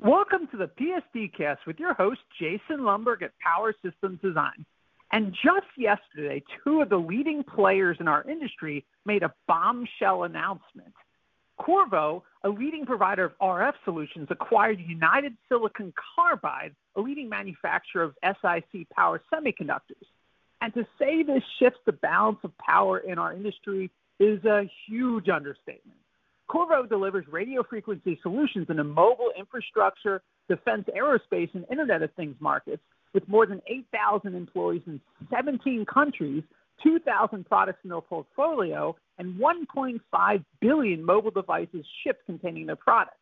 Welcome to the PSD Cast with your host, Jason Lomberg at Power Systems Design. And just yesterday, two of the leading players in our industry made a bombshell announcement. Qorvo, a leading provider of RF solutions, acquired United Silicon Carbide, a leading manufacturer of SiC power semiconductors. And to say this shifts the balance of power in our industry is a huge understatement. Qorvo delivers radio frequency solutions in the mobile infrastructure, defense aerospace, and Internet of Things markets with more than 8,000 employees in 17 countries, 2,000 products in their portfolio, and 1.5 billion mobile devices shipped containing their products.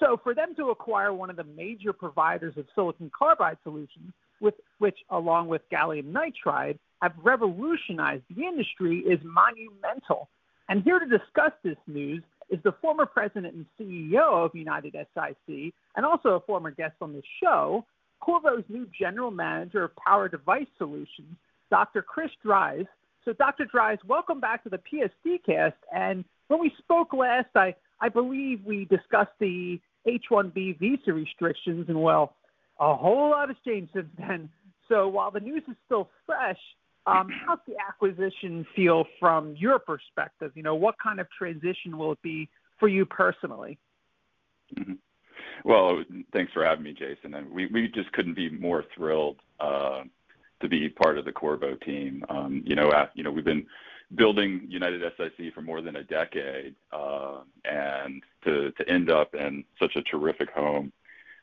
So for them to acquire one of the major providers of silicon carbide solutions, with which, along with gallium nitride, have revolutionized the industry is monumental. And here to discuss this news is the former president and CEO of United SiC and also a former guest on this show, Qorvo's new general manager of power device solutions, Dr. Chris Dries. So, Dr. Dries, welcome back to the PSD cast. And when we spoke last, I, I believe we discussed the H 1B visa restrictions, and well, a whole lot has changed since then. So, while the news is still fresh, how's the acquisition feel from your perspective? You know, what kind of transition will it be for you personally? Mm-hmm. Well, thanks for having me, Jason. And we, we just couldn't be more thrilled uh, to be part of the Qorvo team. Um, you know, at, you know, we've been building United SiC for more than a decade, uh, and to to end up in such a terrific home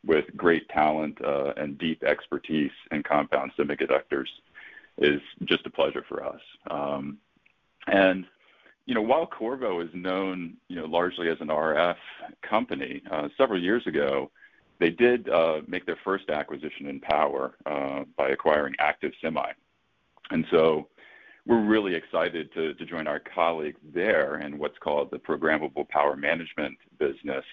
with great talent uh, and deep expertise in compound semiconductors is just a pleasure for us. Um, and you know, while Qorvo is known, you know, largely as an RF company, uh, several years ago, they did uh, make their first acquisition in power uh, by acquiring Active Semi. And so we're really excited to, to join our colleagues there in what's called the programmable power management business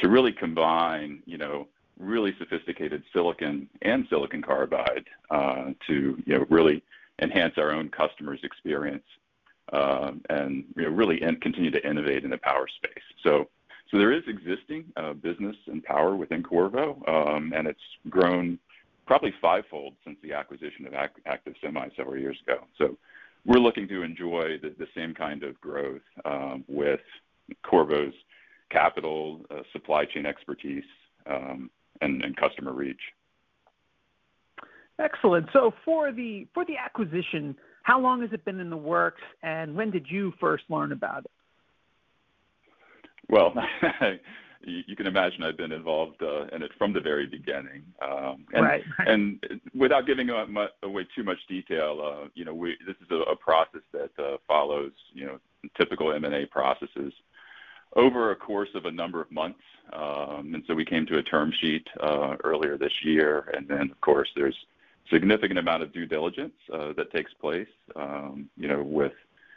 to really combine, you know, really sophisticated silicon and silicon carbide uh, to, you know, really enhance our own customers' experience um, and you know, really in, continue to innovate in the power space. So, so there is existing uh, business and power within Qorvo, um, and it's grown probably fivefold since the acquisition of Active Semi several years ago. So we're looking to enjoy the, the same kind of growth um, with Qorvo's capital, uh, supply chain expertise, um, and, and customer reach. Excellent. So for the for the acquisition, how long has it been in the works, and when did you first learn about it? Well, you can imagine I've been involved uh, in it from the very beginning. Um, and, right. and without giving away too much detail, uh, you know, we, this is a, a process that uh, follows, you know, typical M&A processes over a course of a number of months. Um, and so we came to a term sheet uh, earlier this year, and then of course there's significant amount of due diligence uh, that takes place, um, you know, with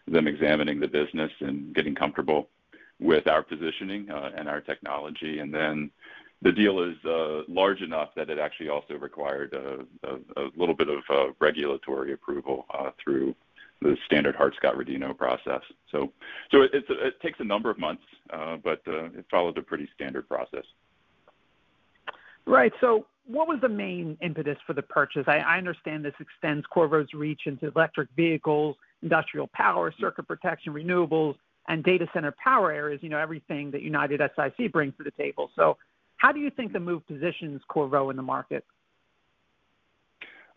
them examining the business and getting comfortable with our positioning uh, and our technology. And then the deal is uh, large enough that it actually also required a, a, a little bit of uh, regulatory approval uh, through the standard Hart-Scott-Rodino process. So, so it, it takes a number of months, uh, but uh, it followed a pretty standard process. Right. So what was the main impetus for the purchase? I, I understand this extends Qorvo's reach into electric vehicles, industrial power, circuit protection, renewables, and data center power areas, you know, everything that United SiC brings to the table. So how do you think the move positions Qorvo in the market?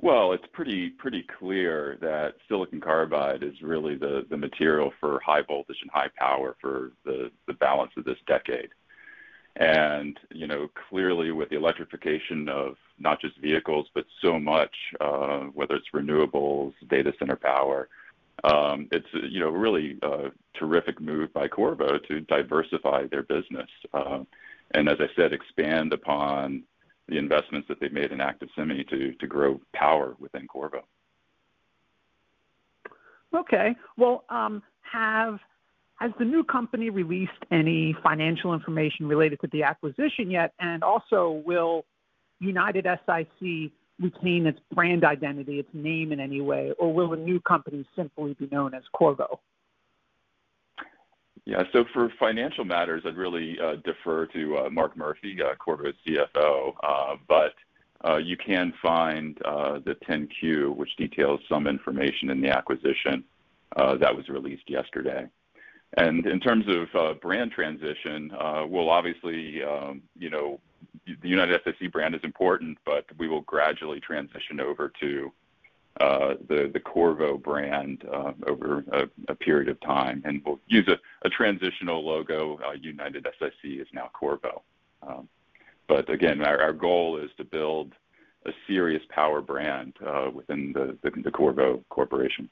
Well, it's pretty pretty clear that silicon carbide is really the, the material for high voltage and high power for the, the balance of this decade. And you know, clearly with the electrification of not just vehicles, but so much, uh, whether it's renewables, data center power, um, it's you know really a terrific move by Qorvo to diversify their business, uh, and as I said, expand upon the investments that they've made in Active Semi to to grow power within Qorvo. Okay. Well, um, have has the new company released any financial information related to the acquisition yet? And also, will United SiC retain its brand identity, its name in any way, or will the new company simply be known as Qorvo? Yeah. So for financial matters, I'd really uh, defer to uh, Mark Murphy, uh, Qorvo's CFO. Uh, but uh, you can find uh, the 10Q, which details some information in the acquisition uh, that was released yesterday. And in terms of uh, brand transition, uh, we'll obviously, um, you know, the United SiC brand is important, but we will gradually transition over to the the Qorvo brand uh, over a, period of time, and we'll use a, transitional logo. Uh, United SiC is now Qorvo. Um, but again, our, goal is to build a serious power brand uh, within the, Qorvo Corporation.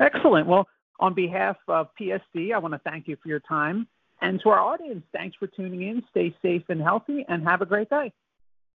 Excellent. Well, on behalf of PSD, I want to thank you for your time. And to our audience, thanks for tuning in. Stay safe and healthy, and have a great day.